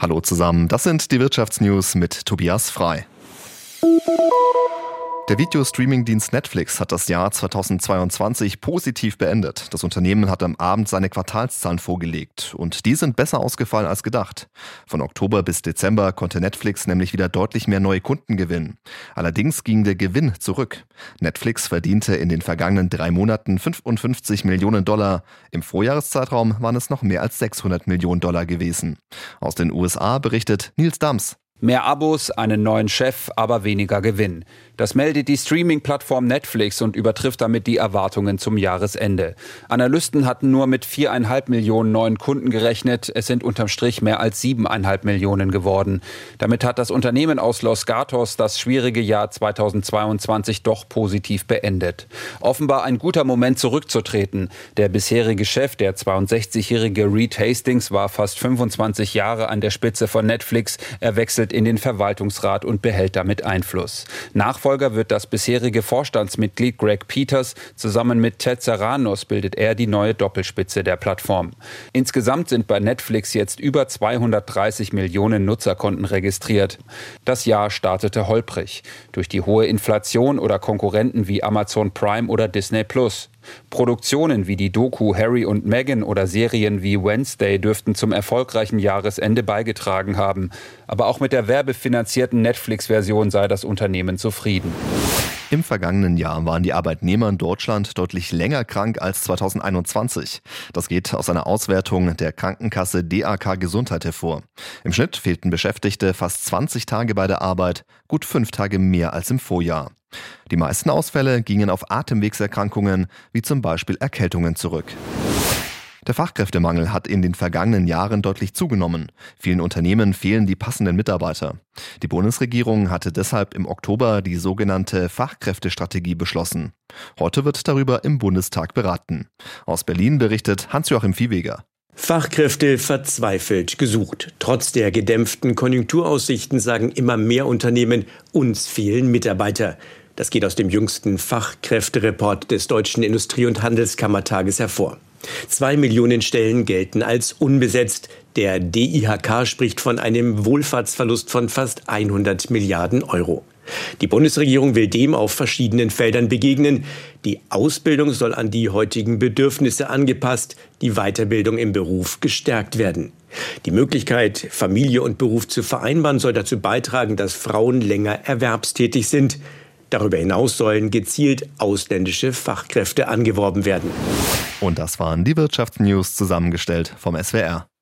Hallo zusammen, das sind die Wirtschaftsnews mit Tobias Frei. Der Videostreaming-Dienst Netflix hat das Jahr 2022 positiv beendet. Das Unternehmen hat am Abend seine Quartalszahlen vorgelegt und die sind besser ausgefallen als gedacht. Von Oktober bis Dezember konnte Netflix nämlich wieder deutlich mehr neue Kunden gewinnen. Allerdings ging der Gewinn zurück. Netflix verdiente in den vergangenen drei Monaten 55 Millionen Dollar. Im Vorjahreszeitraum waren es noch mehr als 600 Millionen Dollar gewesen. Aus den USA berichtet Nils Dams. Mehr Abos, einen neuen Chef, aber weniger Gewinn. Das meldet die Streaming-Plattform Netflix und übertrifft damit die Erwartungen zum Jahresende. Analysten hatten nur mit viereinhalb Millionen neuen Kunden gerechnet. Es sind unterm Strich mehr als siebeneinhalb Millionen geworden. Damit hat das Unternehmen aus Los Gatos das schwierige Jahr 2022 doch positiv beendet. Offenbar ein guter Moment zurückzutreten. Der bisherige Chef, der 62-jährige Reed Hastings, war fast 25 Jahre an der Spitze von Netflix. Er wechselt wechselt in den Verwaltungsrat und behält damit Einfluss. Nachfolger wird das bisherige Vorstandsmitglied Greg Peters. Zusammen mit Ted Saranos bildet er die neue Doppelspitze der Plattform. Insgesamt sind bei Netflix jetzt über 230 Millionen Nutzerkonten registriert. Das Jahr startete holprig. Durch die hohe Inflation oder Konkurrenten wie Amazon Prime oder Disney Plus. Produktionen wie die Doku Harry und Meghan oder Serien wie Wednesday dürften zum erfolgreichen Jahresende beigetragen haben. Aber auch mit der werbefinanzierten Netflix-Version sei das Unternehmen zufrieden. Im vergangenen Jahr waren die Arbeitnehmer in Deutschland deutlich länger krank als 2021. Das geht aus einer Auswertung der Krankenkasse DAK Gesundheit hervor. Im Schnitt fehlten Beschäftigte fast 20 Tage bei der Arbeit, gut fünf Tage mehr als im Vorjahr. Die meisten Ausfälle gingen auf Atemwegserkrankungen wie zum Beispiel Erkältungen zurück. Der Fachkräftemangel hat in den vergangenen Jahren deutlich zugenommen. Vielen Unternehmen fehlen die passenden Mitarbeiter. Die Bundesregierung hatte deshalb im Oktober die sogenannte Fachkräftestrategie beschlossen. Heute wird darüber im Bundestag beraten. Aus Berlin berichtet Hans-Joachim Viehweger. Fachkräfte verzweifelt gesucht. Trotz der gedämpften Konjunkturaussichten sagen immer mehr Unternehmen, uns fehlen Mitarbeiter. Das geht aus dem jüngsten Fachkräftereport des Deutschen Industrie- und Handelskammertages hervor. Zwei Millionen Stellen gelten als unbesetzt. Der DIHK spricht von einem Wohlfahrtsverlust von fast 100 Milliarden Euro. Die Bundesregierung will dem auf verschiedenen Feldern begegnen. Die Ausbildung soll an die heutigen Bedürfnisse angepasst, die Weiterbildung im Beruf gestärkt werden. Die Möglichkeit, Familie und Beruf zu vereinbaren, soll dazu beitragen, dass Frauen länger erwerbstätig sind. Darüber hinaus sollen gezielt ausländische Fachkräfte angeworben werden. Und das waren die Wirtschaftsnews zusammengestellt vom SWR.